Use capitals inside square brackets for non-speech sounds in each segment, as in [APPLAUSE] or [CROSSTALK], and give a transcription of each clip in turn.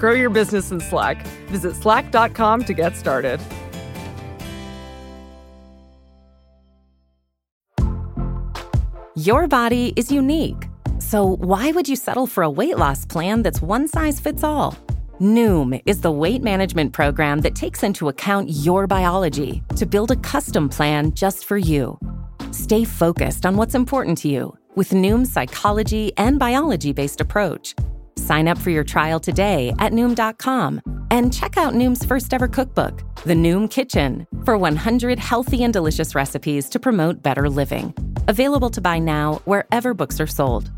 Grow your business in Slack. Visit slack.com to get started. Your body is unique. So, why would you settle for a weight loss plan that's one size fits all? Noom is the weight management program that takes into account your biology to build a custom plan just for you. Stay focused on what's important to you with Noom's psychology and biology based approach. Sign up for your trial today at Noom.com and check out Noom's first ever cookbook, The Noom Kitchen, for 100 healthy and delicious recipes to promote better living. Available to buy now wherever books are sold.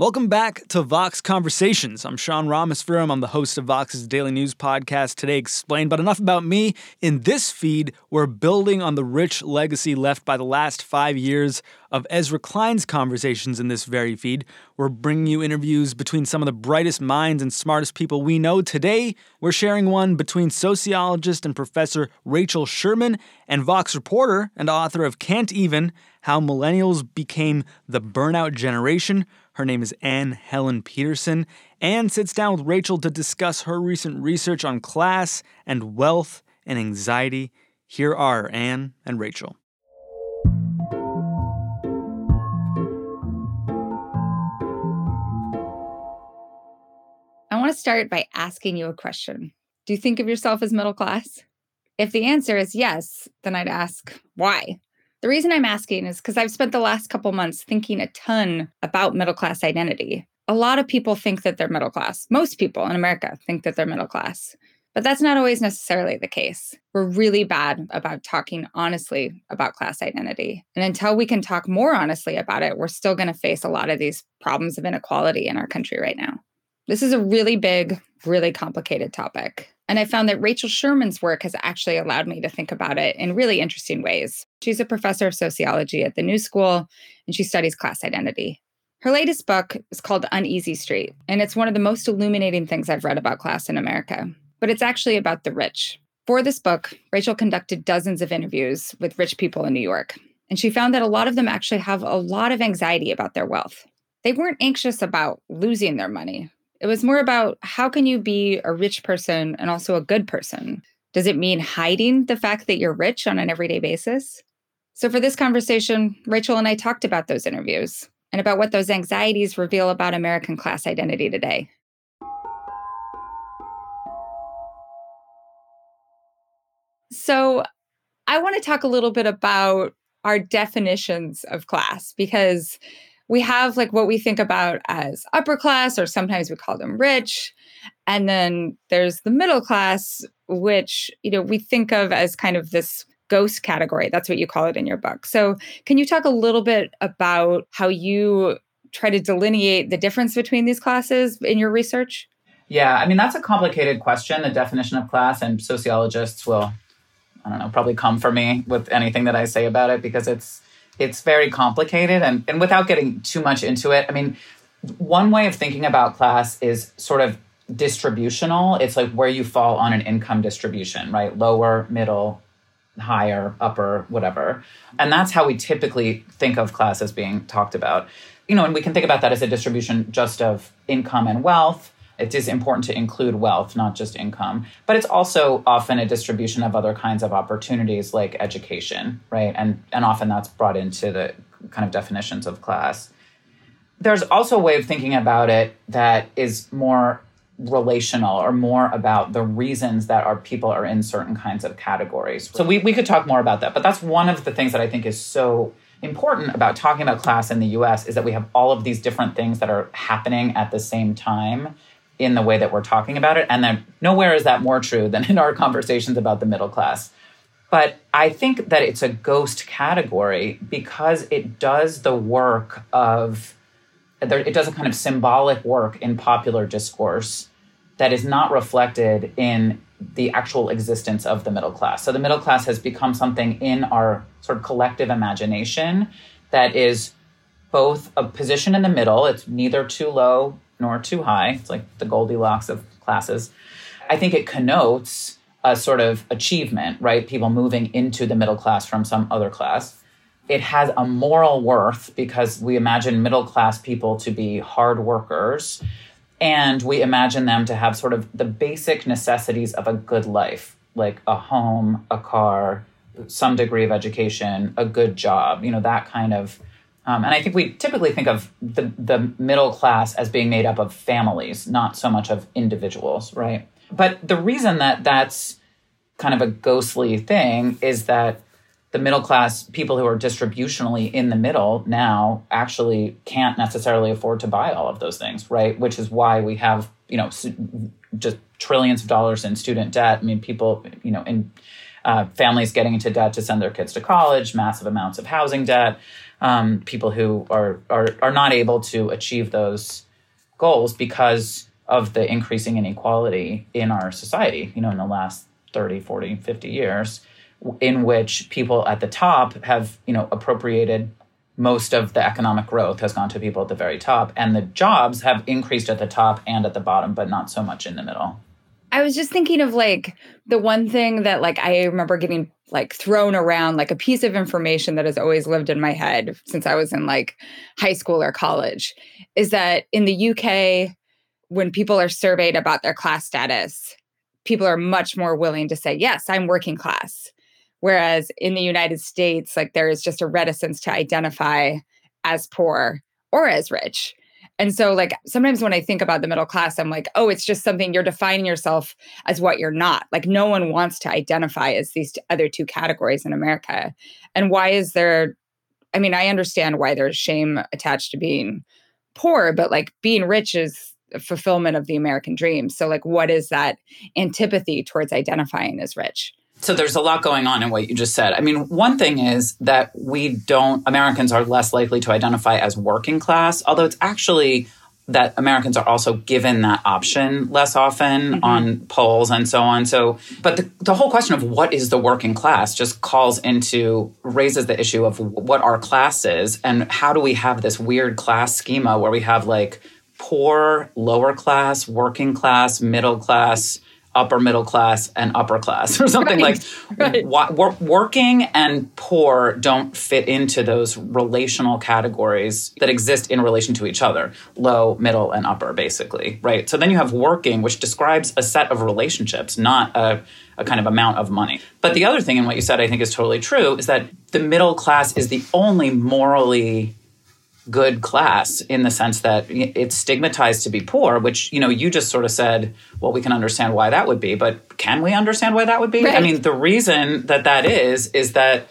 Welcome back to Vox Conversations. I'm Sean Rameswaram. I'm the host of Vox's daily news podcast, Today Explained. But enough about me. In this feed, we're building on the rich legacy left by the last five years of Ezra Klein's conversations in this very feed. We're bringing you interviews between some of the brightest minds and smartest people we know. Today, we're sharing one between sociologist and professor Rachel Sherman and Vox reporter and author of Can't Even How Millennials Became the Burnout Generation. Her name is Anne Helen Petersen. Anne sits down with Rachel to discuss her recent research on class and wealth and anxiety. Here are Anne and Rachel. I want to start by asking you a question. Do you think of yourself as middle class? If the answer is yes, then I'd ask why. The reason I'm asking is because I've spent the last couple months thinking a ton about middle class identity. A lot of people think that they're middle class. Most people in America think that they're middle class. But that's not always necessarily the case. We're really bad about talking honestly about class identity. And until we can talk more honestly about it, we're still going to face a lot of these problems of inequality in our country right now. This is a really big, really complicated topic. And I found that Rachel Sherman's work has actually allowed me to think about it in really interesting ways. She's a professor of sociology at the New School, and she studies class identity. Her latest book is called Uneasy Street, and it's one of the most illuminating things I've read about class in America. But it's actually about the rich. For this book, Rachel conducted dozens of interviews with rich people in New York, and she found that a lot of them actually have a lot of anxiety about their wealth. They weren't anxious about losing their money, it was more about how can you be a rich person and also a good person? Does it mean hiding the fact that you're rich on an everyday basis? So, for this conversation, Rachel and I talked about those interviews and about what those anxieties reveal about American class identity today. So, I want to talk a little bit about our definitions of class because we have like what we think about as upper class, or sometimes we call them rich. And then there's the middle class, which, you know, we think of as kind of this ghost category. That's what you call it in your book. So, can you talk a little bit about how you try to delineate the difference between these classes in your research? Yeah, I mean, that's a complicated question, the definition of class, and sociologists will, I don't know, probably come for me with anything that I say about it because it's it's very complicated and, and without getting too much into it i mean one way of thinking about class is sort of distributional. It's like where you fall on an income distribution right? Lower middle higher upper whatever. And that's how we typically think of class as being talked about. You know and we can think about that as a distribution just of income and wealth it is important to include wealth, not just income, but it's also often a distribution of other kinds of opportunities like education, right? And and often that's brought into the kind of definitions of class. There's also a way of thinking about it that is more relational or more about the reasons that our people are in certain kinds of categories. So we, we could talk more about that, but that's one of the things that I think is so important about talking about class in the US is that we have all of these different things that are happening at the same time in the way that we're talking about it. And then nowhere is that more true than [LAUGHS] in our conversations about the middle class. But I think that it's a ghost category because it does the work of it does a kind of symbolic work in popular discourse that is not reflected in the actual existence of the middle class. So the middle class has become something in our sort of collective imagination that is both a position in the middle, it's neither too low nor too high. It's like the Goldilocks of classes. I think it connotes a sort of achievement, right? People moving into the middle class from some other class. It has a moral worth because we imagine middle class people to be hard workers and we imagine them to have sort of the basic necessities of a good life, like a home, a car, some degree of education, a good job, you know, that kind of. Um, and I think we typically think of the, the middle class as being made up of families, not so much of individuals, right? But the reason that that's kind of a ghostly thing is that the middle class people who are distributionally in the middle now actually can't necessarily afford to buy all of those things right? Which is why we have you know just trillions of dollars in student debt. I mean people you know in uh, families getting into debt to send their kids to college massive amounts of housing debt um, people who are, are are not able to achieve those goals because of the increasing inequality in our society you know in the last 30 40 50 years in which people at the top have, you know, appropriated most of the economic growth has gone to people at the very top and the jobs have increased at the top and at the bottom but not so much in the middle i was just thinking of like the one thing that like i remember getting like thrown around like a piece of information that has always lived in my head since i was in like high school or college is that in the uk when people are surveyed about their class status people are much more willing to say yes i'm working class Whereas in the United States, like there is just a reticence to identify as poor or as rich. And so, like, sometimes when I think about the middle class, I'm like, oh, it's just something you're defining yourself as what you're not. Like, no one wants to identify as these other two categories in America. And why is there, I mean, I understand why there's shame attached to being poor, but like being rich is fulfillment of the American dream. So, like, what is that antipathy towards identifying as rich? So there's a lot going on in what you just said. I mean, one thing is that we don't, Americans are less likely to identify as working class, although it's actually that Americans are also given that option less often mm-hmm. on polls and so on. So, but the, the whole question of what is the working class just calls into, raises the issue of what our class is and how do we have this weird class schema where we have like poor, lower class, working class, middle class upper middle class and upper class or something right, like right. working and poor don't fit into those relational categories that exist in relation to each other low middle and upper basically right so then you have working which describes a set of relationships not a, a kind of amount of money but the other thing in what you said i think is totally true is that the middle class is the only morally good class in the sense that it's stigmatized to be poor which you know you just sort of said well we can understand why that would be but can we understand why that would be right. i mean the reason that that is is that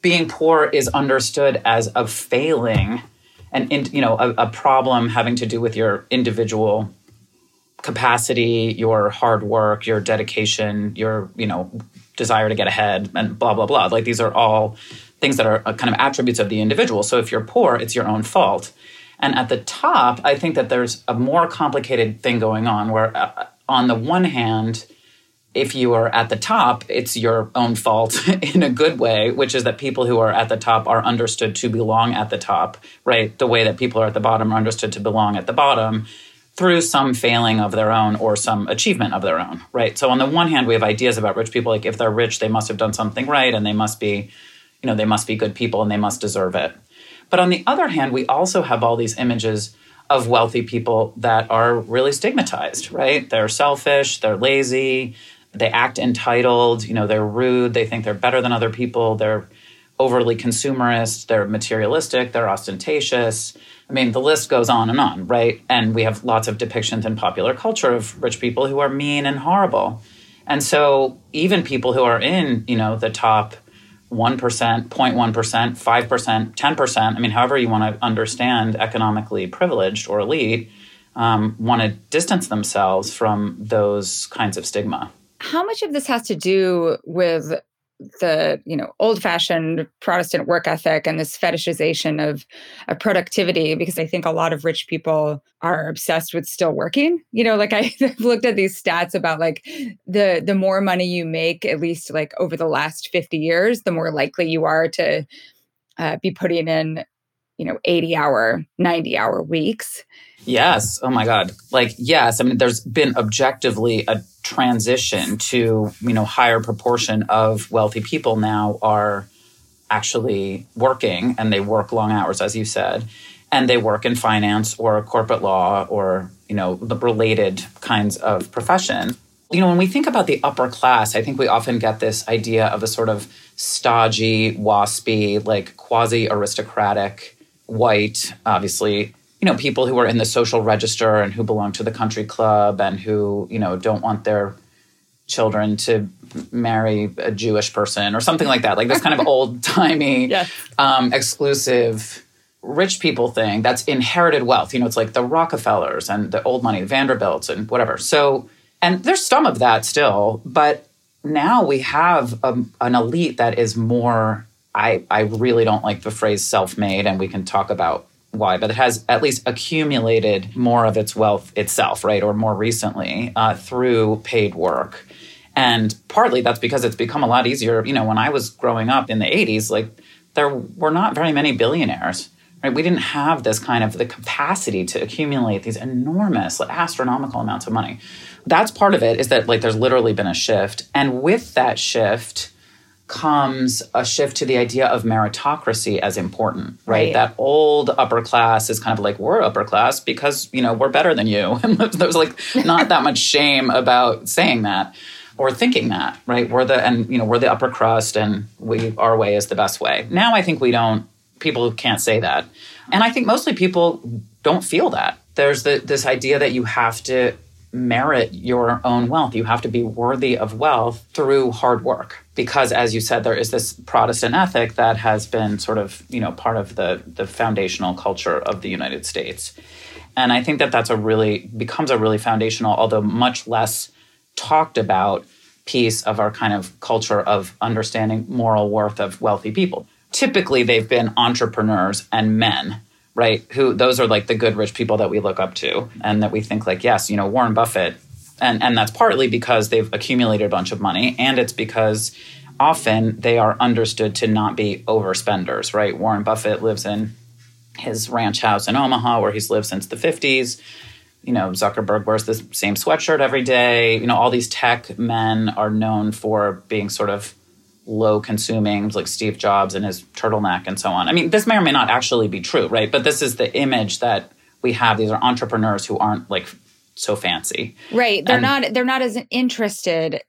being poor is understood as a failing and in, you know a, a problem having to do with your individual capacity your hard work your dedication your you know desire to get ahead and blah blah blah like these are all things that are uh, kind of attributes of the individual. So if you're poor, it's your own fault. And at the top, I think that there's a more complicated thing going on where, uh, on the one hand, if you are at the top, it's your own fault [LAUGHS] in a good way, which is that people who are at the top are understood to belong at the top, right? The way that people are at the bottom are understood to belong at the bottom through some failing of their own or some achievement of their own, right? So on the one hand, we have ideas about rich people like if they're rich, they must have done something right and they must be you know, they must be good people and they must deserve it. But on the other hand, we also have all these images of wealthy people that are really stigmatized, right? They're selfish, they're lazy, they act entitled, you know, they're rude, they think they're better than other people, they're overly consumerist, they're materialistic, they're ostentatious. I mean, the list goes on and on, right? And we have lots of depictions in popular culture of rich people who are mean and horrible. And so even people who are in, you know, the top 1%, 0.1%, 5%, 10%, I mean, however you want to understand economically privileged or elite, um, want to distance themselves from those kinds of stigma. How much of this has to do with the you know old fashioned protestant work ethic and this fetishization of, of productivity because i think a lot of rich people are obsessed with still working. You know like [LAUGHS] i've looked at these stats about like the the more money you make at least like over the last 50 years the more likely you are to uh, be putting in you know 80 hour 90 hour weeks. Yes. Oh my god. Like yes i mean there's been objectively a transition to you know higher proportion of wealthy people now are actually working and they work long hours as you said and they work in finance or corporate law or you know the related kinds of profession. You know when we think about the upper class i think we often get this idea of a sort of stodgy waspy like quasi aristocratic white, obviously, you know, people who are in the social register and who belong to the country club and who, you know, don't want their children to marry a Jewish person or something like that. Like this kind of [LAUGHS] old timey, yes. um, exclusive rich people thing that's inherited wealth. You know, it's like the Rockefellers and the old money, the Vanderbilts and whatever. So, and there's some of that still, but now we have a, an elite that is more I, I really don't like the phrase self made, and we can talk about why, but it has at least accumulated more of its wealth itself, right? Or more recently uh, through paid work. And partly that's because it's become a lot easier. You know, when I was growing up in the 80s, like there were not very many billionaires, right? We didn't have this kind of the capacity to accumulate these enormous, like, astronomical amounts of money. That's part of it is that like there's literally been a shift. And with that shift, comes a shift to the idea of meritocracy as important, right? right? That old upper class is kind of like we're upper class because you know we're better than you, [LAUGHS] and there's like not that much shame about saying that or thinking that, right? We're the and you know we're the upper crust, and we our way is the best way. Now I think we don't. People can't say that, and I think mostly people don't feel that. There's the, this idea that you have to merit your own wealth. You have to be worthy of wealth through hard work. Because as you said, there is this Protestant ethic that has been sort of, you know, part of the, the foundational culture of the United States. And I think that that's a really, becomes a really foundational, although much less talked about piece of our kind of culture of understanding moral worth of wealthy people. Typically, they've been entrepreneurs and men right? Who those are like the good rich people that we look up to and that we think like, yes, you know, Warren Buffett. And and that's partly because they've accumulated a bunch of money and it's because often they are understood to not be overspenders, right? Warren Buffett lives in his ranch house in Omaha where he's lived since the 50s. You know, Zuckerberg wears the same sweatshirt every day. You know, all these tech men are known for being sort of low consuming, like Steve Jobs and his turtleneck and so on. I mean, this may or may not actually be true, right? But this is the image that we have. These are entrepreneurs who aren't like so fancy. Right. They're and, not they're not as interested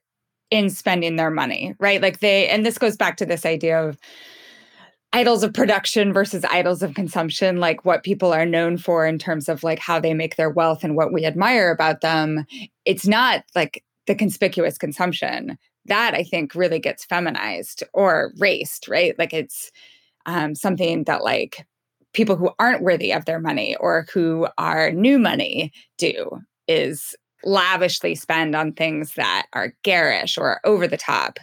in spending their money, right? Like they and this goes back to this idea of idols of production versus idols of consumption like what people are known for in terms of like how they make their wealth and what we admire about them it's not like the conspicuous consumption that I think really gets feminized or raced, right? Like it's um, something that like people who aren't worthy of their money or who are new money do is lavishly spend on things that are garish or over the top.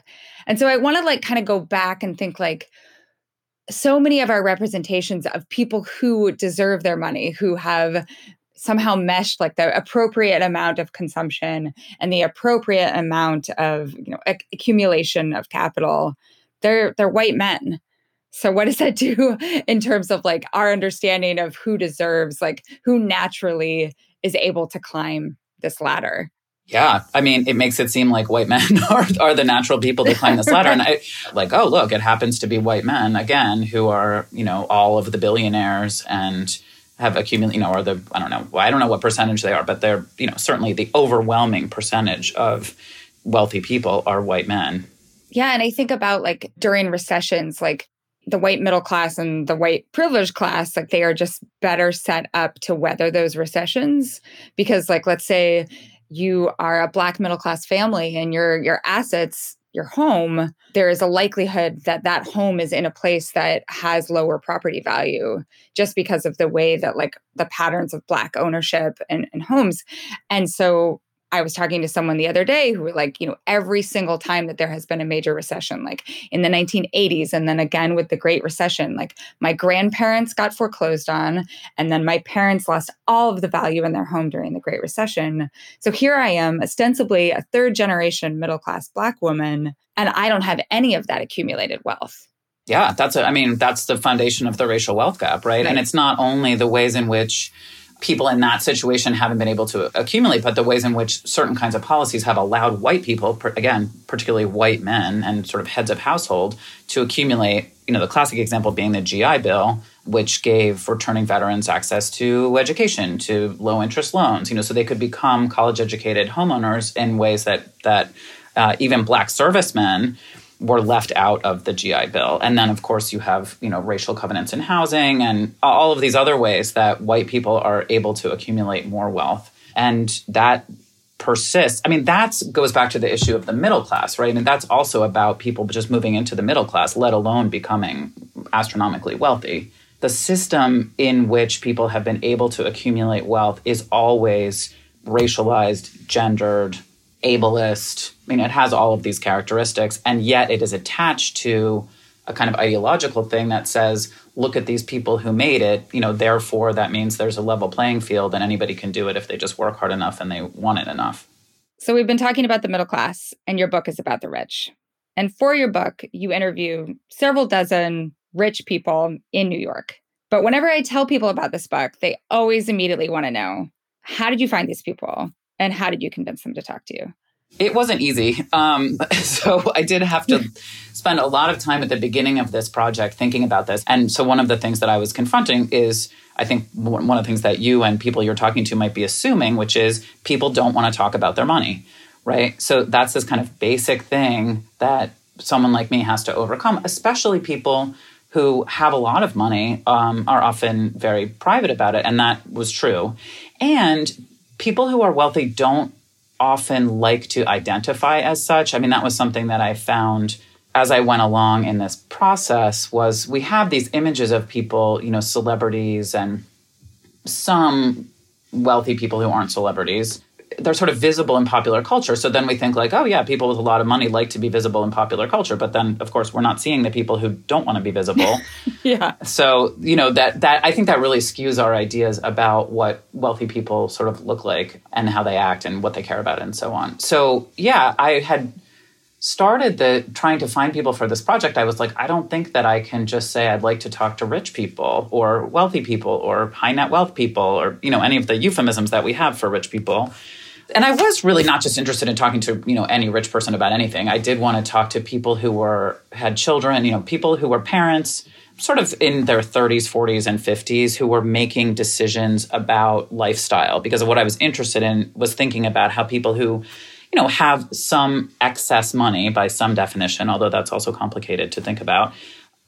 And so I want to like kind of go back and think like so many of our representations of people who deserve their money, who have somehow meshed like the appropriate amount of consumption and the appropriate amount of you know ac- accumulation of capital they're they're white men so what does that [LAUGHS] do in terms of like our understanding of who deserves like who naturally is able to climb this ladder yeah, I mean, it makes it seem like white men [LAUGHS] are, are the natural people to climb this ladder. And I like, oh, look, it happens to be white men again who are, you know, all of the billionaires and have accumulated, you know, or the I don't know, I don't know what percentage they are, but they're you know certainly the overwhelming percentage of wealthy people are white men. Yeah, and I think about like during recessions, like the white middle class and the white privileged class, like they are just better set up to weather those recessions because, like, let's say you are a black middle class family and your your assets your home, there is a likelihood that that home is in a place that has lower property value just because of the way that like the patterns of black ownership and, and homes. And so I was talking to someone the other day who were like, you know, every single time that there has been a major recession, like in the 1980s, and then again with the Great Recession, like my grandparents got foreclosed on, and then my parents lost all of the value in their home during the Great Recession. So here I am, ostensibly a third generation middle class Black woman, and I don't have any of that accumulated wealth. Yeah, that's a, I mean, that's the foundation of the racial wealth gap, right? right? And it's not only the ways in which people in that situation haven't been able to accumulate, but the ways in which certain kinds of policies have allowed white people, again, particularly white men and sort of heads of household, to accumulate. You know, the classic example being the GI Bill, which gave returning veterans access to education, to low interest loans. You know, so they could become college educated homeowners in ways that that uh, even black servicemen were left out of the GI Bill. And then, of course, you have you know racial covenants in housing and all of these other ways that white people are able to accumulate more wealth, and that persists. I mean, that goes back to the issue of the middle class, right? I mean, that's also about people just moving into the middle class, let alone becoming astronomically wealthy. The system in which people have been able to accumulate wealth is always racialized, gendered, ableist. I mean, it has all of these characteristics, and yet it is attached to a kind of ideological thing that says, look at these people who made it, you know, therefore that means there's a level playing field and anybody can do it if they just work hard enough and they want it enough. So we've been talking about the middle class, and your book is about the rich. And for your book, you interview several dozen rich people in New York. But whenever I tell people about this book, they always immediately want to know how did you find these people? And how did you convince them to talk to you? It wasn't easy. Um, [LAUGHS] so I did have to [LAUGHS] spend a lot of time at the beginning of this project thinking about this. And so one of the things that I was confronting is I think one of the things that you and people you're talking to might be assuming, which is people don't want to talk about their money, right? So that's this kind of basic thing that someone like me has to overcome, especially people who have a lot of money um, are often very private about it. And that was true. And people who are wealthy don't often like to identify as such. I mean, that was something that I found as I went along in this process was we have these images of people, you know, celebrities and some wealthy people who aren't celebrities they're sort of visible in popular culture. So then we think like, oh yeah, people with a lot of money like to be visible in popular culture. But then of course we're not seeing the people who don't want to be visible. [LAUGHS] yeah. So, you know, that that I think that really skews our ideas about what wealthy people sort of look like and how they act and what they care about and so on. So yeah, I had started the trying to find people for this project, I was like, I don't think that I can just say I'd like to talk to rich people or wealthy people or high net wealth people or you know any of the euphemisms that we have for rich people. And I was really not just interested in talking to, you know, any rich person about anything. I did want to talk to people who were had children, you know, people who were parents, sort of in their 30s, 40s and 50s who were making decisions about lifestyle because of what I was interested in was thinking about how people who you know have some excess money by some definition although that's also complicated to think about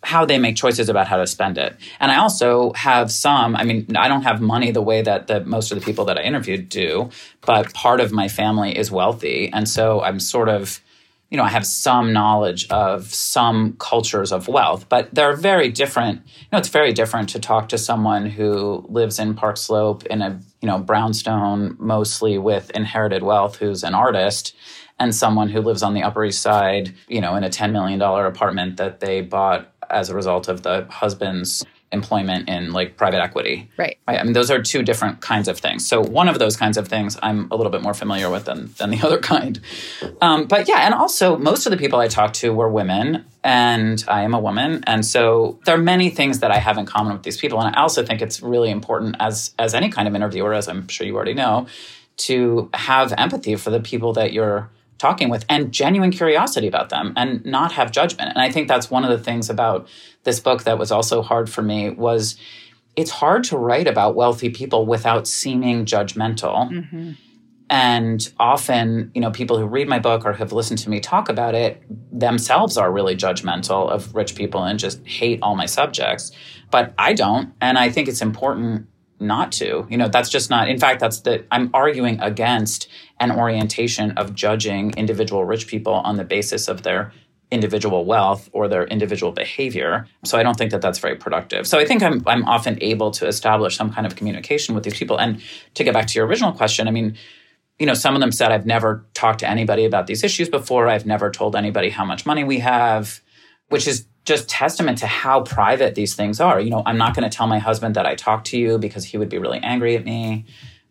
how they make choices about how to spend it. And I also have some, I mean, I don't have money the way that the, most of the people that I interviewed do, but part of my family is wealthy. And so I'm sort of, you know, I have some knowledge of some cultures of wealth, but they're very different. You know, it's very different to talk to someone who lives in Park Slope in a, you know, brownstone, mostly with inherited wealth, who's an artist, and someone who lives on the Upper East Side, you know, in a $10 million apartment that they bought as a result of the husband's employment in like private equity. Right. right. I mean, those are two different kinds of things. So one of those kinds of things I'm a little bit more familiar with than, than the [LAUGHS] other kind. Um, but yeah, and also most of the people I talked to were women and I am a woman. And so there are many things that I have in common with these people. And I also think it's really important as, as any kind of interviewer, as I'm sure you already know, to have empathy for the people that you're talking with and genuine curiosity about them and not have judgment. And I think that's one of the things about this book that was also hard for me was it's hard to write about wealthy people without seeming judgmental. Mm-hmm. And often, you know, people who read my book or have listened to me talk about it themselves are really judgmental of rich people and just hate all my subjects. But I don't. And I think it's important not to. You know, that's just not, in fact, that's the, I'm arguing against an orientation of judging individual rich people on the basis of their individual wealth or their individual behavior. So I don't think that that's very productive. So I think I'm I'm often able to establish some kind of communication with these people. And to get back to your original question, I mean, you know, some of them said, I've never talked to anybody about these issues before. I've never told anybody how much money we have, which is just testament to how private these things are. You know, I'm not going to tell my husband that I talked to you because he would be really angry at me.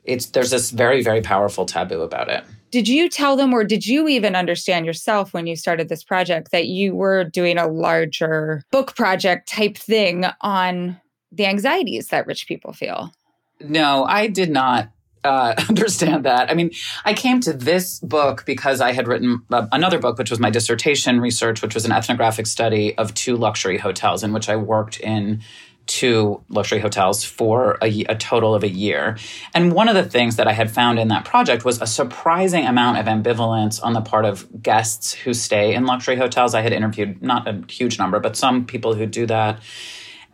It's there's this very very powerful taboo about it. Did you tell them or did you even understand yourself when you started this project that you were doing a larger book project type thing on the anxieties that rich people feel? No, I did not uh, [LAUGHS] understand that. I mean, I came to this book because I had written uh, another book, which was my dissertation research, which was an ethnographic study of two luxury hotels in which I worked in two luxury hotels for a, a, total of a year. And one of the things that I had found in that project was a surprising amount of ambivalence on the part of guests who stay in luxury hotels. I had interviewed not a huge number, but some people who do that.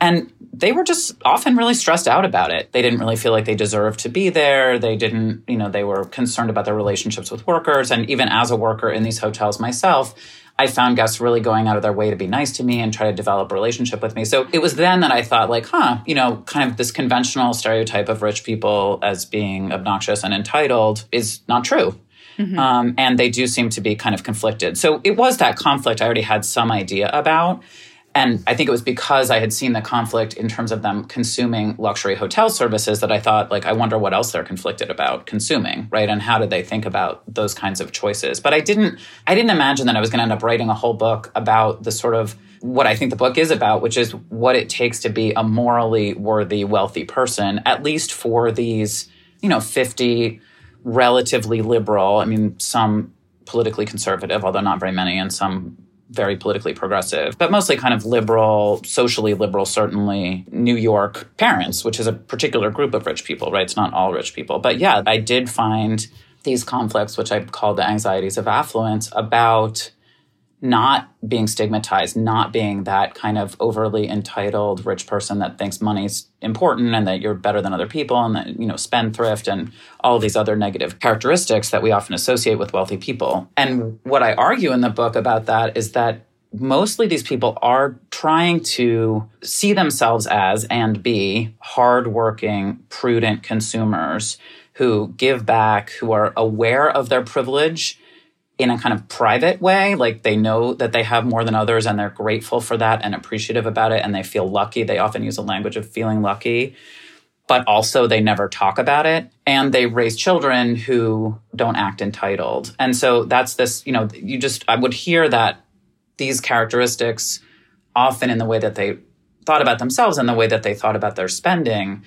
And they were just often really stressed out about it. They didn't really feel like they deserved to be there. They didn't, you know, they were concerned about their relationships with workers. And even as a worker in these hotels myself, I found guests really going out of their way to be nice to me and try to develop a relationship with me. So it was then that I thought, like, huh, you know, kind of this conventional stereotype of rich people as being obnoxious and entitled is not true. Mm-hmm. Um, and they do seem to be kind of conflicted. So it was that conflict I already had some idea about. And I think it was because I had seen the conflict in terms of them consuming luxury hotel services that I thought, like, I wonder what else they're conflicted about consuming, right? And how did they think about those kinds of choices? But I didn't, I didn't imagine that I was going to end up writing a whole book about the sort of what I think the book is about, which is what it takes to be a morally worthy, wealthy person, at least for these, you know, 50 relatively liberal, I mean, some politically conservative, although not very many, and some very politically progressive, but mostly kind of liberal, socially liberal, certainly New York parents, which is a particular group of rich people, right? It's not all rich people. But yeah, I did find these conflicts, which I call the anxieties of affluence, about not being stigmatized, not being that kind of overly entitled rich person that thinks money's important and that you're better than other people and that, you know, spendthrift and all these other negative characteristics that we often associate with wealthy people. And what I argue in the book about that is that mostly these people are trying to see themselves as and be hardworking, prudent consumers who give back, who are aware of their privilege in a kind of private way. Like they know that they have more than others and they're grateful for that and appreciative about it and they feel lucky. They often use a language of feeling lucky, but also they never talk about it. And they raise children who don't act entitled. And so that's this, you know, you just, I would hear that these characteristics often in the way that they thought about themselves and the way that they thought about their spending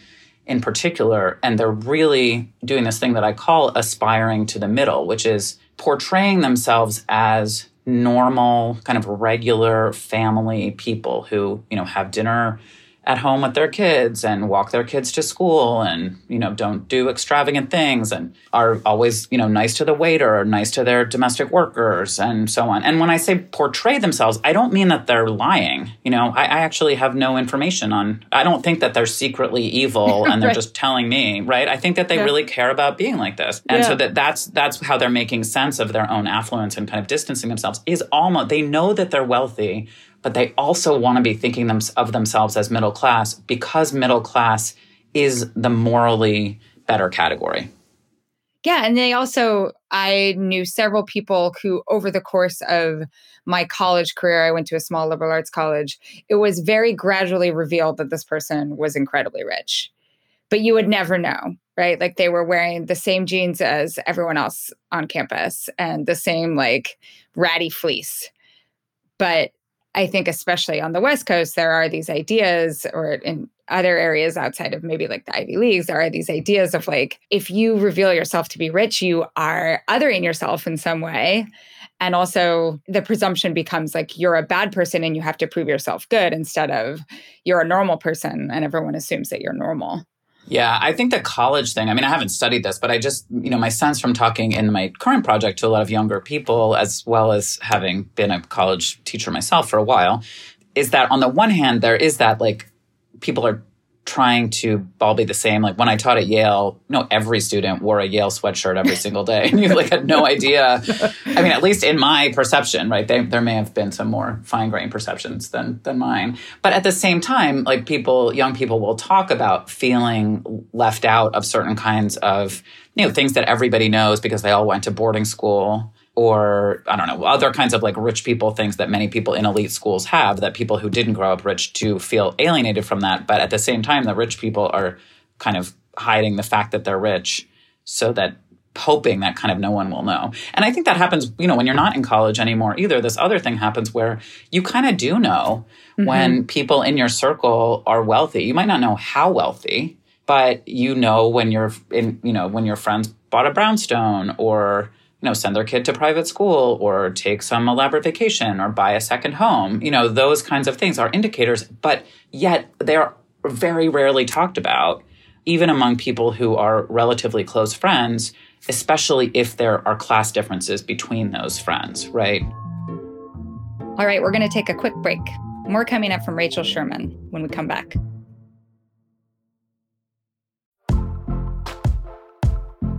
in particular. And they're really doing this thing that I call aspiring to the middle, which is portraying themselves as normal, kind of regular family people who, you know, have dinner at home with their kids and walk their kids to school and you know don't do extravagant things and are always you know nice to the waiter or nice to their domestic workers and so on and when i say portray themselves i don't mean that they're lying you know i, I actually have no information on i don't think that they're secretly evil [LAUGHS] and they're right. just telling me right i think that they yeah. really care about being like this and yeah. so that that's that's how they're making sense of their own affluence and kind of distancing themselves is almost they know that they're wealthy but they also want to be thinking them, of themselves as middle class because middle class is the morally better category. Yeah. And they also, I knew several people who, over the course of my college career, I went to a small liberal arts college, it was very gradually revealed that this person was incredibly rich. But you would never know, right? Like they were wearing the same jeans as everyone else on campus and the same like ratty fleece. But I think, especially on the West Coast, there are these ideas, or in other areas outside of maybe like the Ivy Leagues, there are these ideas of like, if you reveal yourself to be rich, you are othering yourself in some way. And also, the presumption becomes like you're a bad person and you have to prove yourself good instead of you're a normal person and everyone assumes that you're normal. Yeah, I think the college thing, I mean, I haven't studied this, but I just, you know, my sense from talking in my current project to a lot of younger people, as well as having been a college teacher myself for a while, is that on the one hand, there is that like people are trying to all be the same. Like when I taught at Yale, no, every student wore a Yale sweatshirt every [LAUGHS] single day. [LAUGHS] And you like had no idea. I mean, at least in my perception, right? They, there may have been some more fine grained perceptions than than mine. But at the same time, like people, young people will talk about feeling left out of certain kinds of, you know, things that everybody knows because they all went to boarding school or I don't know, other kinds of like rich people things that many people in elite schools have that people who didn't grow up rich do feel alienated from that. But at the same time, the rich people are kind of hiding the fact that they're rich so that hoping that kind of no one will know. And I think that happens, you know, when you're not in college anymore either. This other thing happens where you kind of do know mm-hmm. when people in your circle are wealthy. You might not know how wealthy, but you know when you're in, you know, when your friends bought a brownstone or you know, send their kid to private school or take some elaborate vacation or buy a second home. You know, those kinds of things are indicators, but yet they're very rarely talked about, even among people who are relatively close friends, especially if there are class differences between those friends, right? All right, we're going to take a quick break. More coming up from Rachel Sherman when we come back.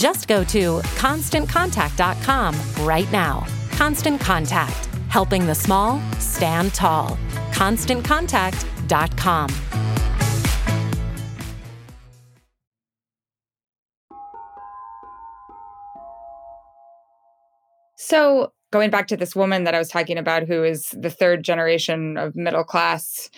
Just go to constantcontact.com right now. Constant Contact, helping the small stand tall. ConstantContact.com. So, going back to this woman that I was talking about, who is the third generation of middle class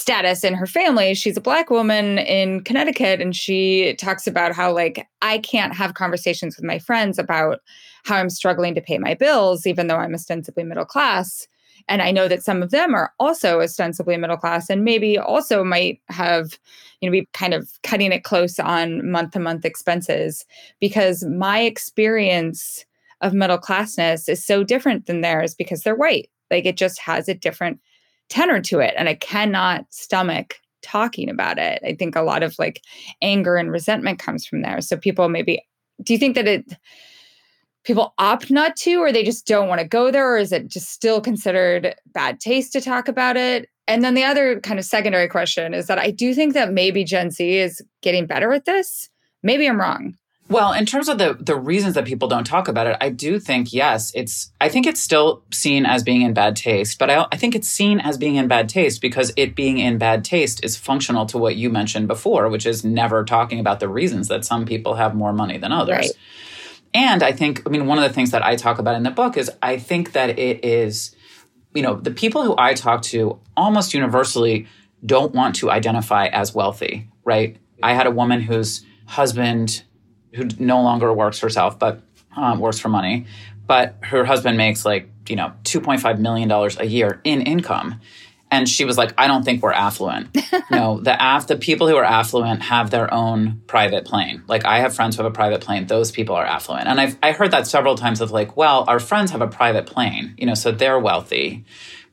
status in her family. She's a black woman in Connecticut and she talks about how like I can't have conversations with my friends about how I'm struggling to pay my bills even though I'm ostensibly middle class. And I know that some of them are also ostensibly middle class and maybe also might have, you know, be kind of cutting it close on month to month expenses because my experience of middle classness is so different than theirs because they're white. Like it just has a different tenor to it and i cannot stomach talking about it. I think a lot of like anger and resentment comes from there. So people maybe do you think that it people opt not to or they just don't want to go there or is it just still considered bad taste to talk about it? And then the other kind of secondary question is that i do think that maybe gen z is getting better at this. Maybe i'm wrong well, in terms of the the reasons that people don't talk about it, I do think yes, it's I think it's still seen as being in bad taste, but I I think it's seen as being in bad taste because it being in bad taste is functional to what you mentioned before, which is never talking about the reasons that some people have more money than others. Right. And I think I mean one of the things that I talk about in the book is I think that it is you know, the people who I talk to almost universally don't want to identify as wealthy, right? I had a woman whose husband who no longer works herself but um, works for money but her husband makes like, you know, $2.5 million a year in income. And she was like, I don't think we're affluent. [LAUGHS] no, the af- the people who are affluent have their own private plane. Like I have friends who have a private plane. Those people are affluent. And I've I heard that several times of like, well, our friends have a private plane, you know, so they're wealthy,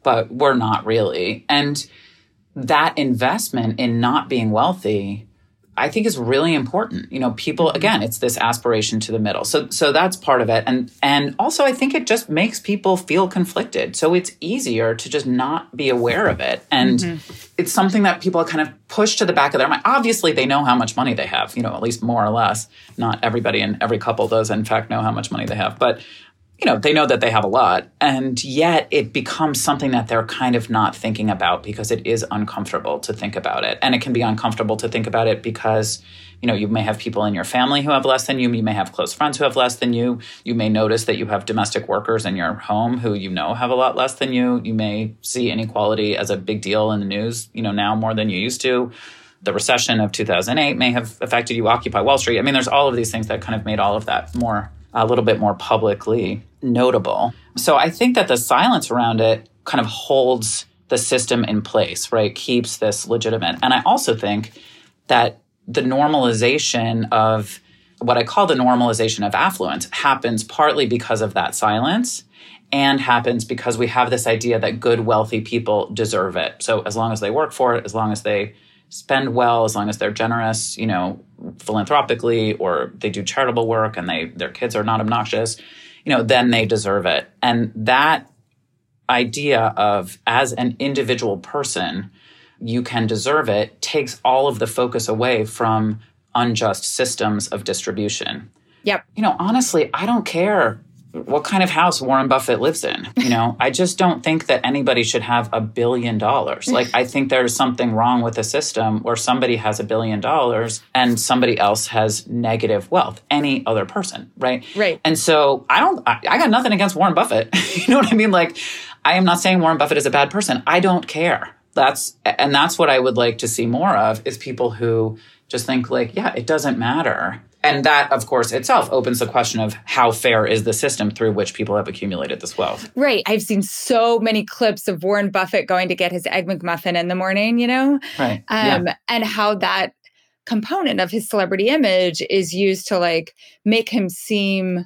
but we're not really. And that investment in not being wealthy I think is really important. You know, people again, it's this aspiration to the middle. So so that's part of it. And and also I think it just makes people feel conflicted. So it's easier to just not be aware of it. And mm-hmm. it's something that people kind of push to the back of their mind. Obviously they know how much money they have, you know, at least more or less. Not everybody and every couple does in fact know how much money they have. But you know, they know that they have a lot. And yet it becomes something that they're kind of not thinking about because it is uncomfortable to think about it. And it can be uncomfortable to think about it because, you know, you may have people in your family who have less than you. You may have close friends who have less than you. You may notice that you have domestic workers in your home who you know have a lot less than you. You may see inequality as a big deal in the news, you know, now more than you used to the recession of 2008 may have affected you occupy wall street i mean there's all of these things that kind of made all of that more a little bit more publicly notable. So I think that the silence around it kind of holds the system in place, right? Keeps this legitimate. And I also think that the normalization of what I call the normalization of affluence happens partly because of that silence and happens because we have this idea that good, wealthy people deserve it. So as long as they work for it, as long as they spend well, as long as they're generous, you know, philanthropically or they do charitable work and they their kids are not obnoxious, you know, then they deserve it. And that idea of as an individual person, you can deserve it takes all of the focus away from unjust systems of distribution. Yep. You know, honestly, I don't care what kind of house Warren Buffett lives in. You know, I just don't think that anybody should have a billion dollars. Like, I think there's something wrong with a system where somebody has a billion dollars and somebody else has negative wealth, any other person, right? Right. And so I don't, I, I got nothing against Warren Buffett. [LAUGHS] you know what I mean? Like, I am not saying Warren Buffett is a bad person. I don't care. That's, and that's what I would like to see more of is people who just think like, yeah, it doesn't matter and that, of course, itself opens the question of how fair is the system through which people have accumulated this wealth. Right. I've seen so many clips of Warren Buffett going to get his Egg McMuffin in the morning, you know? Right. Um, yeah. And how that component of his celebrity image is used to like make him seem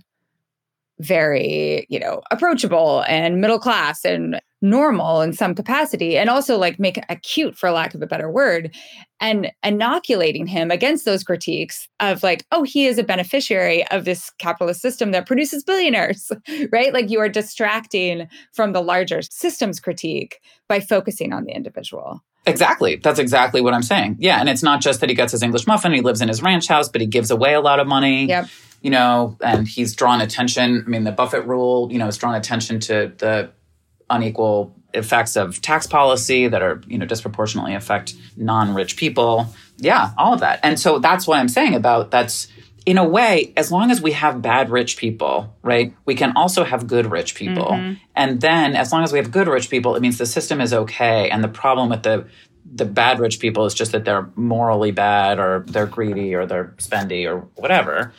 very, you know, approachable and middle class and normal in some capacity and also like make acute for lack of a better word and inoculating him against those critiques of like oh he is a beneficiary of this capitalist system that produces billionaires [LAUGHS] right like you are distracting from the larger systems critique by focusing on the individual Exactly. That's exactly what I'm saying. Yeah. And it's not just that he gets his English muffin, he lives in his ranch house, but he gives away a lot of money. Yep you know, and he's drawn attention. I mean, the Buffett rule, you know, has drawn attention to the unequal effects of tax policy that are, you know, disproportionately affect non-rich people. Yeah, all of that. And so that's what I'm saying about that's in a way, as long as we have bad rich people, right, we can also have good rich people. Mm-hmm. And then as long as we have good rich people, it means the system is okay. And the problem with the the bad rich people is just that they're morally bad or they're greedy or they're spendy or whatever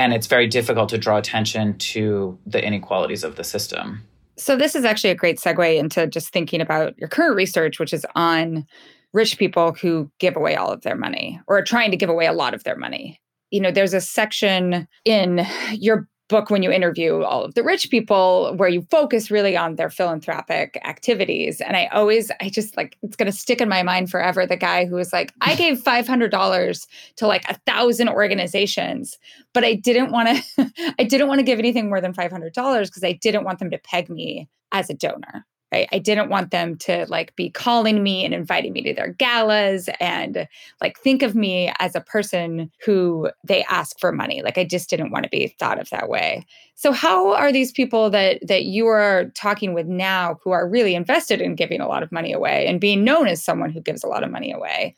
and it's very difficult to draw attention to the inequalities of the system. So, this is actually a great segue into just thinking about your current research, which is on rich people who give away all of their money or are trying to give away a lot of their money. You know, there's a section in your book when you interview all of the rich people where you focus really on their philanthropic activities. And i always i just like it's going to stick in my mind forever the guy who was like i gave $500 to like a thousand organizations but i didn't want to [LAUGHS] i didn't want to give anything more than $500 because i didn't want them to peg me as a donor right i didn't want them to like be calling me and inviting me to their galas and like think of me as a person who they ask for money. Like i just didn't want to be thought of that way. So how are these people that that you are talking with now who are really invested in giving a lot of money away and being known as someone who gives a lot of money away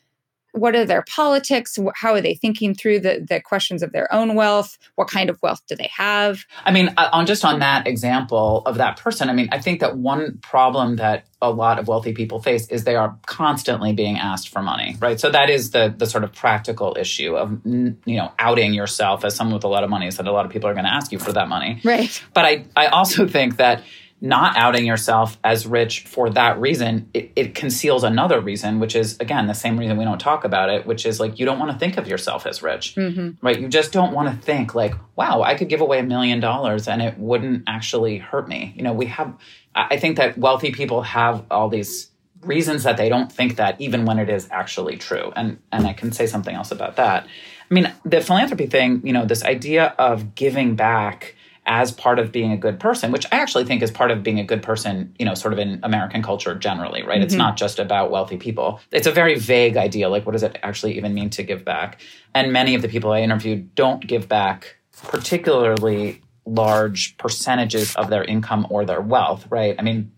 what are their politics? How are they thinking through the, the questions of their own wealth? What kind of wealth do they have? I mean uh, on just on that example of that person i mean i think that one problem that a lot of wealthy people face is they are constantly being asked for money right? So that is the the sort of practical issue of you know outing yourself as someone with a lot of money is that a lot of people are going to ask you for that money. Right. But i i also think that not outing yourself as rich for that reason, it, it, conceals another reason, which is, again, the same reason we don't talk about it, which is like you don't want to think of yourself as rich, mm-hmm. right? You just don't want to think like, wow, I could give away a million dollars and it wouldn't actually hurt me. You know, we have, I think that wealthy people have all these reasons that they don't think that even when it is actually true. And, and I can say something else about that. I mean, the philanthropy thing, you know, this idea of giving back as part of being a good person, which I actually think is part of being a good person, you know, sort of in American culture generally, right? Mm-hmm. It's not just about wealthy people. It's a very vague idea. Like, what does it actually even mean to give back? And many of the people I interviewed don't give back particularly large percentages of their income or their wealth, right? I mean,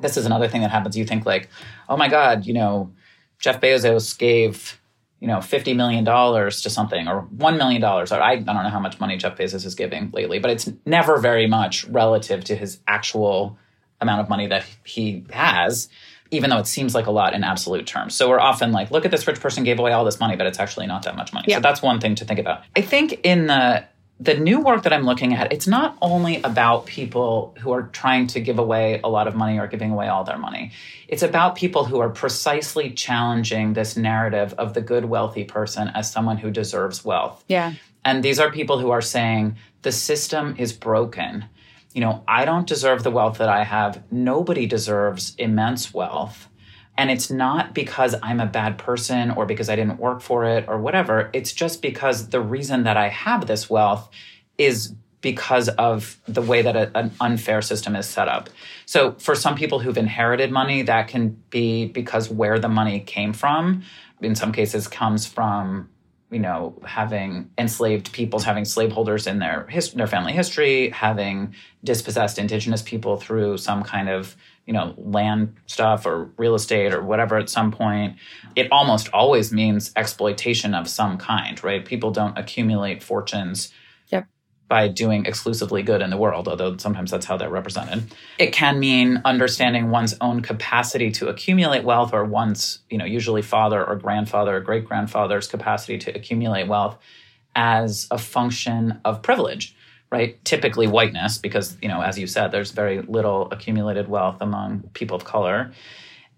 this is another thing that happens. You think, like, oh my God, you know, Jeff Bezos gave you know, $50 million to something or $1 million. I, I don't know how much money Jeff Bezos is giving lately, but it's never very much relative to his actual amount of money that he has, even though it seems like a lot in absolute terms. So we're often like, look at this rich person gave away all this money, but it's actually not that much money. Yeah. So that's one thing to think about. I think in the the new work that I'm looking at, it's not only about people who are trying to give away a lot of money or giving away all their money. It's about people who are precisely challenging this narrative of the good, wealthy person as someone who deserves wealth. Yeah. And these are people who are saying the system is broken. You know, I don't deserve the wealth that I have. Nobody deserves immense wealth. And it's not because I'm a bad person or because I didn't work for it or whatever. It's just because the reason that I have this wealth is because of the way that a, an unfair system is set up. So, for some people who've inherited money, that can be because where the money came from, in some cases, comes from you know having enslaved peoples having slaveholders in their his, their family history having dispossessed indigenous people through some kind of you know, land stuff or real estate or whatever at some point, it almost always means exploitation of some kind, right? People don't accumulate fortunes yep. by doing exclusively good in the world, although sometimes that's how they're represented. It can mean understanding one's own capacity to accumulate wealth or one's, you know, usually father or grandfather or great grandfather's capacity to accumulate wealth as a function of privilege right? Typically whiteness, because, you know, as you said, there's very little accumulated wealth among people of color.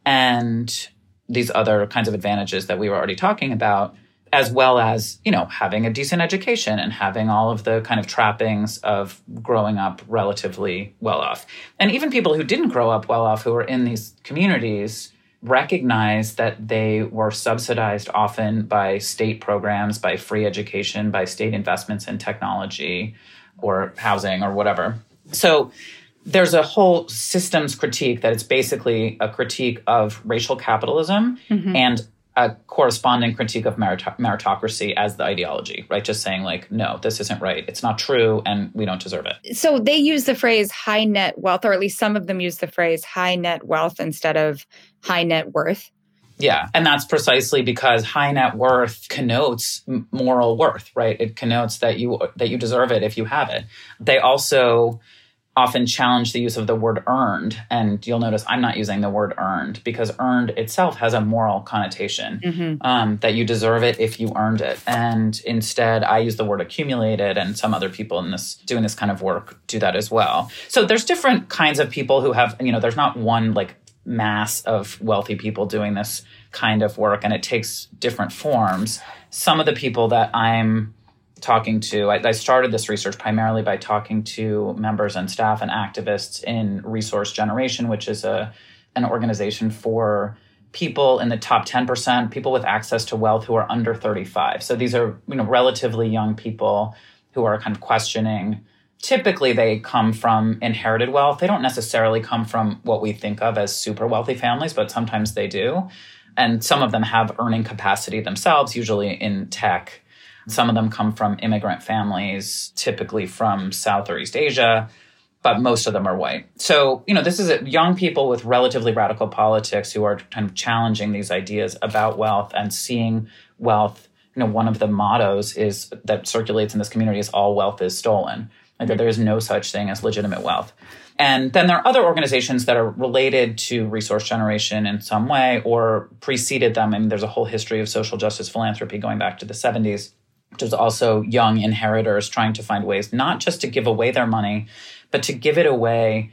And these other kinds of advantages that we were already talking about, as well as, you know, having a decent education and having all of the kind of trappings of growing up relatively well off. And even people who didn't grow up well off, who were in these communities, recognize that they were subsidized often by state programs, by free education, by state investments in technology, or housing or whatever. So there's a whole systems critique that it's basically a critique of racial capitalism mm-hmm. and a corresponding critique of merit- meritocracy as the ideology, right? Just saying, like, no, this isn't right. It's not true, and we don't deserve it. So they use the phrase high net wealth, or at least some of them use the phrase high net wealth instead of high net worth. Yeah, and that's precisely because high net worth connotes moral worth, right? It connotes that you that you deserve it if you have it. They also often challenge the use of the word earned, and you'll notice I'm not using the word earned because earned itself has a moral connotation mm-hmm. um, that you deserve it if you earned it, and instead I use the word accumulated, and some other people in this doing this kind of work do that as well. So there's different kinds of people who have you know there's not one like mass of wealthy people doing this kind of work and it takes different forms. Some of the people that I'm talking to, I, I, started this research primarily by talking to members and staff and activists in Resource Generation, which is a an organization for people in the top 10%, people with access to wealth who are under 35. So these are, you know, relatively young people who are kind of questioning typically they come from inherited wealth. They don't necessarily come from what we think of as super wealthy families, but sometimes they do. And some of them have earning capacity themselves, usually in tech. Some of them come from immigrant families, typically from South or East Asia. but most of them are white. So, you know, this is young people with relatively radical politics who are kind of challenging these ideas about wealth and seeing wealth. You know, one of the mottos is that circulates in this community is all wealth is stolen. Like that there is no such thing as legitimate wealth. And then there are other organizations that are related to resource generation in some way or preceded them. I mean, there's a whole history of social justice philanthropy going back to the 70s, which is also young inheritors trying to find ways not just to give away their money, but to give it away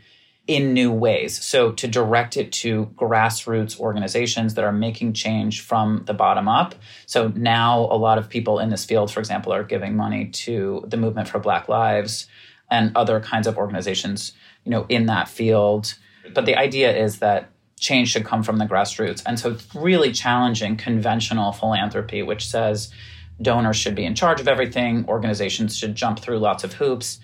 in new ways. So to direct it to grassroots organizations that are making change from the bottom up. So now a lot of people in this field, for example, are giving money to the movement for Black Lives and other kinds of organizations, you know, in that field. But the idea is that change should come from the grassroots. And so it's really challenging conventional philanthropy, which says donors should be in charge of everything, organizations should jump through lots of hoops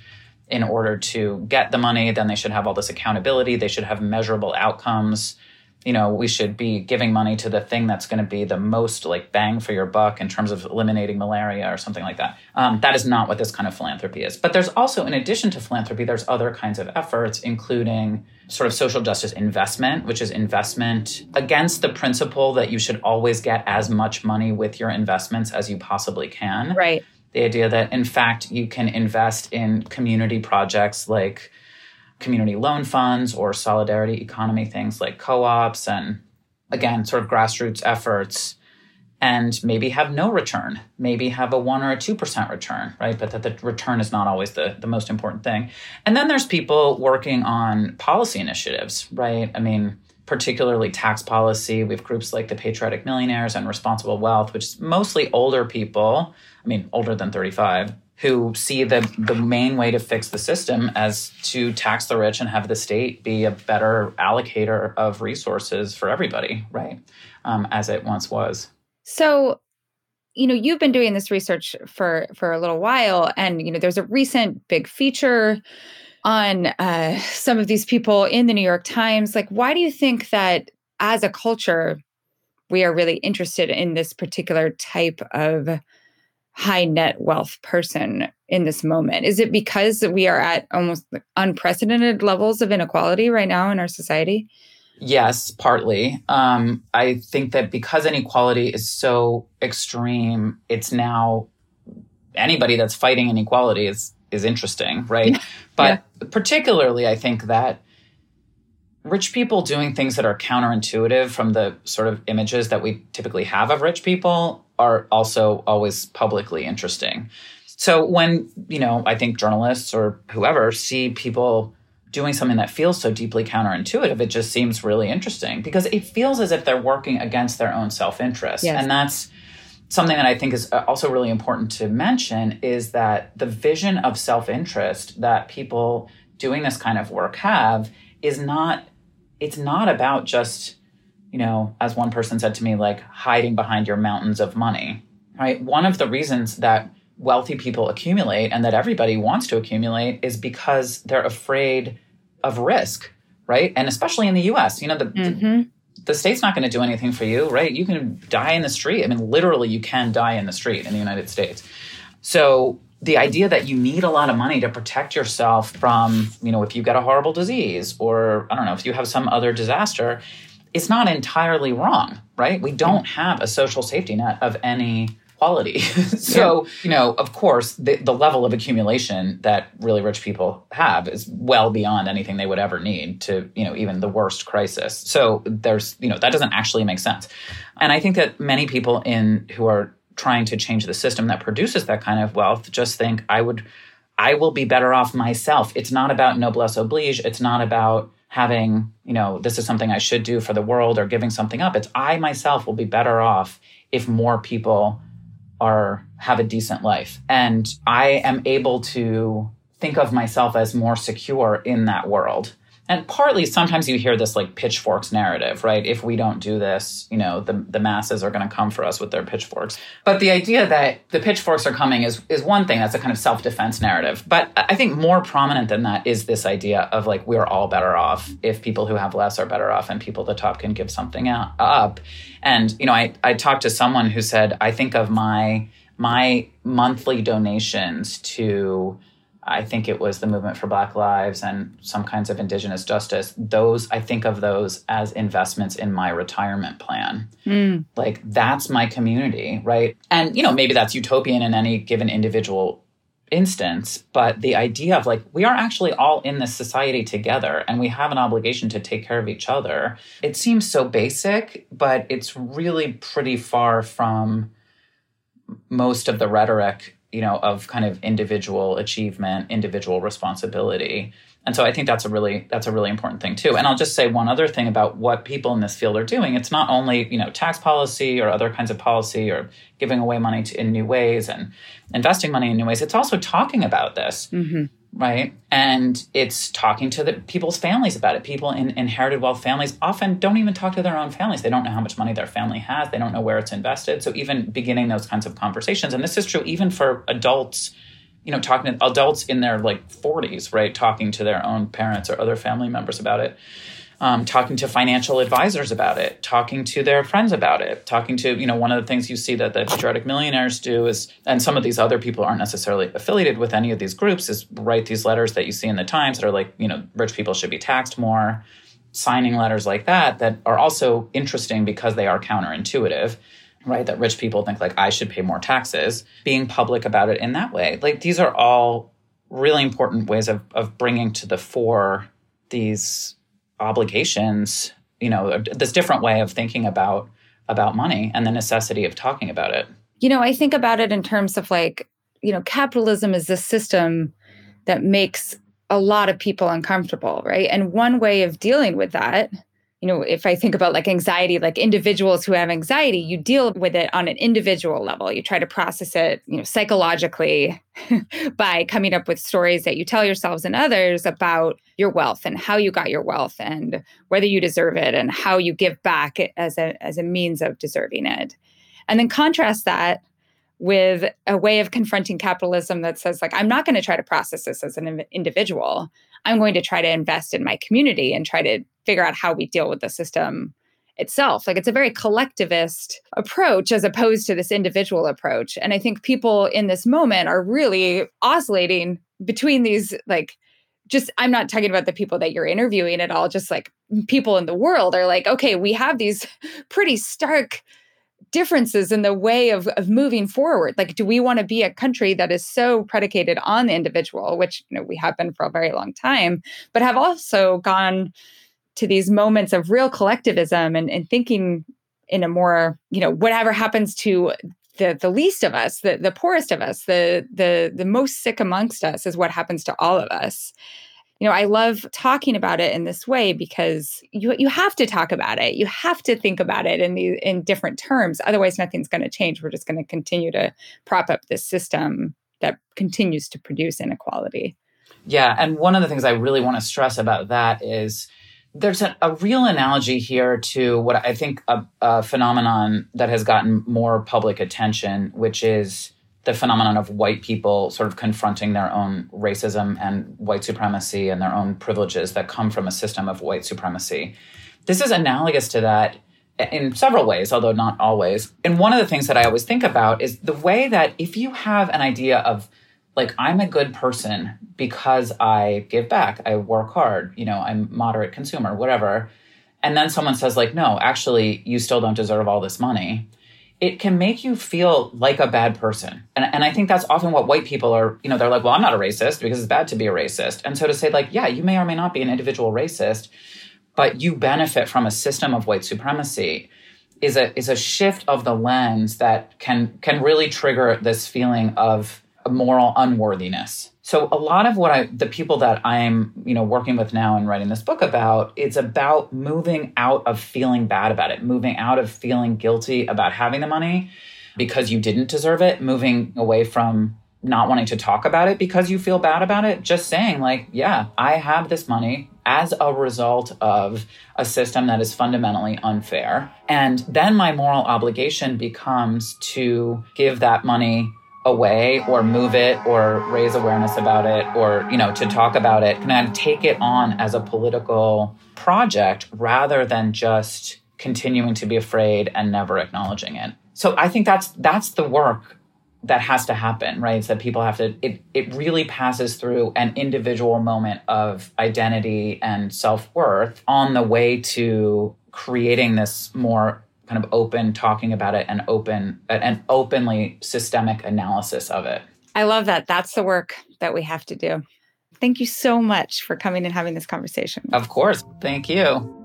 in order to get the money, then they should have all this accountability. They should have measurable outcomes. You know, we should be giving money to the thing that's going to be the most like bang for your buck in terms of eliminating malaria or something like that. Um, that is not what this kind of philanthropy is. But there's also, in addition to philanthropy, there's other kinds of efforts, including sort of social justice investment, which is investment against the principle that you should always get as much money with your investments as you possibly can. Right the idea that in fact you can invest in community projects like community loan funds or solidarity economy things like co-ops and again sort of grassroots efforts and maybe have no return maybe have a 1 or a 2% return right? But that the return is not always the, the most important thing. And then there's people working on policy initiatives right? I mean particularly tax policy we have groups like the patriotic millionaires and responsible wealth which is mostly older people I mean, older than 35, who see the, the main way to fix the system as to tax the rich and have the state be a better allocator of resources for everybody, right? Um, as it once was. So, you know, you've been doing this research for for a little while, and you know, there's a recent big feature on uh, some of these people in the New York Times. Like, why do you think that as a culture we are really interested in this particular type of high net wealth person in this moment? Is it because we are at almost unprecedented levels of inequality right now in our society? Yes, partly. Um, I think that because inequality is so extreme, it's now anybody that's fighting inequality is is interesting, right? but yeah. particularly, I think that rich people doing things that are counterintuitive from the sort of images that we typically have of rich people are also always publicly interesting. So when, you know, I think journalists or whoever see people doing something that feels so deeply counterintuitive, it just seems really interesting because it feels as if they're working against their own self-interest. Yes. And that's something that I think is uh, also really important to mention is that the vision of self-interest that people doing this kind of work have is not it's not about just you know, as one person said to me, like hiding behind your mountains of money, right? One of the reasons that wealthy people accumulate and that everybody wants to accumulate is because they're afraid of risk, right? And especially in the US, you know, the, mm-hmm. the, the state's not going to do anything for you, right? You can die in the street. I mean, literally, you can die in the street in the United States. So the idea that you need a lot of money to protect yourself from, you know, if you get a horrible disease or I don't know, if you have some other disaster, it's not entirely wrong, right? We don't mm-hmm. have a social safety net of any quality. [LAUGHS] so, you know, of course, the, the level of accumulation that really rich people have is well beyond anything they would ever need to, you know, even the worst crisis. So there's, you know, that doesn't actually make sense. And I think that many people in who are trying to change the system that produces that kind of wealth just think I would I will be better off myself. It's not about noblesse oblige. It's not about having, you know, this is something I should do for the world or giving something up. It's I myself will be better off if more people are have a decent life. And I am able to think of myself as more secure in that world and partly sometimes you hear this like pitchforks narrative right? If we don't do this you know the, the masses are going to come for us with their pitchforks. But the idea that the pitchforks are coming is is one thing that's a kind of self-defense narrative. But i think more prominent than that is this idea of like we're all better off if people who have less are better off and people at the top can give something up. And you know i i talked to someone who said i think of my my monthly donations to I think it was the movement for Black Lives and some kinds of indigenous justice. Those, I think of those as investments in my retirement plan. Mm. Like, that's my community, right? And, you know, maybe that's utopian in any given individual instance, but the idea of like, we are actually all in this society together and we have an obligation to take care of each other. It seems so basic, but it's really pretty far from most of the rhetoric you know of kind of individual achievement individual responsibility. And so i think that's a really that's a really important thing too. And i'll just say one other thing about what people in this field are doing. It's not only you know tax policy or other kinds of policy or giving away money to, in new ways and investing money in new ways. It's also talking about this. Mm-hmm right? And it's talking to the people's families about it. People in inherited wealth families often don't even talk to their own families. They don't know how much money their family has. They don't know where it's invested. So even beginning those kinds of conversations, and this is true even for adults, you know, talking to adults in their like 40s, right? Talking to their own parents or other family members about it um, talking to financial advisors about it, talking to their friends about it, talking to, you know, one of the things you see that the patriotic millionaires do is, and some of these other people aren't necessarily affiliated with any of these groups, is write these letters that you see in the Times that are like, you know, rich people should be taxed more, signing letters like that, that are also interesting because they are counterintuitive right? That rich people think like I should pay more taxes, being public about it in that way. Like these are all really important ways of, of bringing to the fore these obligations you know this different way of thinking about about money and the necessity of talking about it. You know i think about it in terms of like you know capitalism is a system that makes a lot of people uncomfortable right? And one way of dealing with that you know, if I think about like anxiety, like individuals who have anxiety, you deal with it on an individual level. You try to process it, you know, psychologically [LAUGHS] by coming up with stories that you tell yourselves and others about your wealth and how you got your wealth and whether you deserve it and how you give back as a as a means of deserving it. And then contrast that with a way of confronting capitalism that says like i'm not going to try to process this as an individual i'm going to try to invest in my community and try to figure out how we deal with the system itself. Like it's a very collectivist approach as opposed to this individual approach. And i think people in this moment are really oscillating between these like just i'm not talking about the people that you're interviewing at all just like people in the world are like okay we have these [LAUGHS] pretty stark differences in the way of, of moving forward. Like do we want to be a country that is so predicated on the individual which you know we have been for a very long time but have also gone to these moments of real collectivism and, and thinking in a more you know whatever happens to the the least of us the the poorest of us the the the most sick amongst us is what happens to all of us you know, I love talking about it in this way because you you have to talk about it. You have to think about it in the in different terms. Otherwise, nothing's going to change. We're just going to continue to prop up this system that continues to produce inequality. Yeah, and one of the things I really want to stress about that is there's a, a real analogy here to what I think a, a phenomenon that has gotten more public attention, which is the phenomenon of white people sort of confronting their own racism and white supremacy and their own privileges that come from a system of white supremacy. This is analogous to that in several ways, although not always. And one of the things that I always think about is the way that if you have an idea of like I'm a good person because I give back, I work hard, you know, I'm moderate consumer, whatever. And then someone says like, "No, actually you still don't deserve all this money." It can make you feel like a bad person. And, and I think that's often what white people are, you know, they're like, well, I'm not a racist because it's bad to be a racist. And so to say, like, yeah, you may or may not be an individual racist, but you benefit from a system of white supremacy is a is a shift of the lens that can can really trigger this feeling of moral unworthiness so a lot of what i the people that i'm you know working with now and writing this book about it's about moving out of feeling bad about it moving out of feeling guilty about having the money because you didn't deserve it moving away from not wanting to talk about it because you feel bad about it just saying like yeah i have this money as a result of a system that is fundamentally unfair. And then my moral obligation becomes to give that money away or move it or raise awareness about it or you know to talk about it kind of take it on as a political project rather than just continuing to be afraid and never acknowledging it so i think that's that's the work that has to happen, right? It's that people have to, it, it really passes through an individual moment of identity and self worth on the way to creating this more kind of open talking about it and open uh, and openly systemic analysis of it. I love that. That's the work that we have to do. Thank you so much for coming and having this conversation. Of course. Thank you.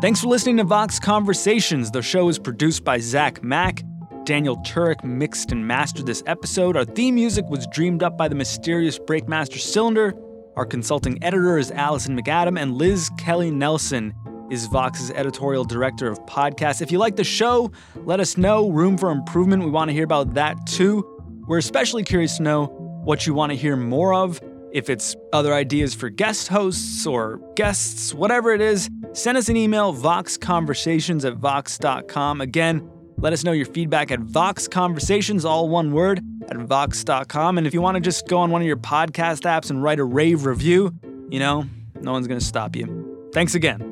Thanks for listening to Vox Conversations. The show is produced by Zach Mack. Daniel Turek mixed and mastered this episode. Our theme music was dreamed up by the mysterious Breakmaster Cylinder. Our consulting editor is Allison McAdam, and Liz Kelly Nelson is Vox's editorial director of podcasts. If you like the show, let us know. Room for improvement. We want to hear about that too. We're especially curious to know what you want to hear more of. If it's other ideas for guest hosts or guests, whatever it is, send us an email, voxconversations at vox.com. Again, let us know your feedback at voxconversations, all one word, at vox.com. And if you want to just go on one of your podcast apps and write a rave review, you know, no one's going to stop you. Thanks again.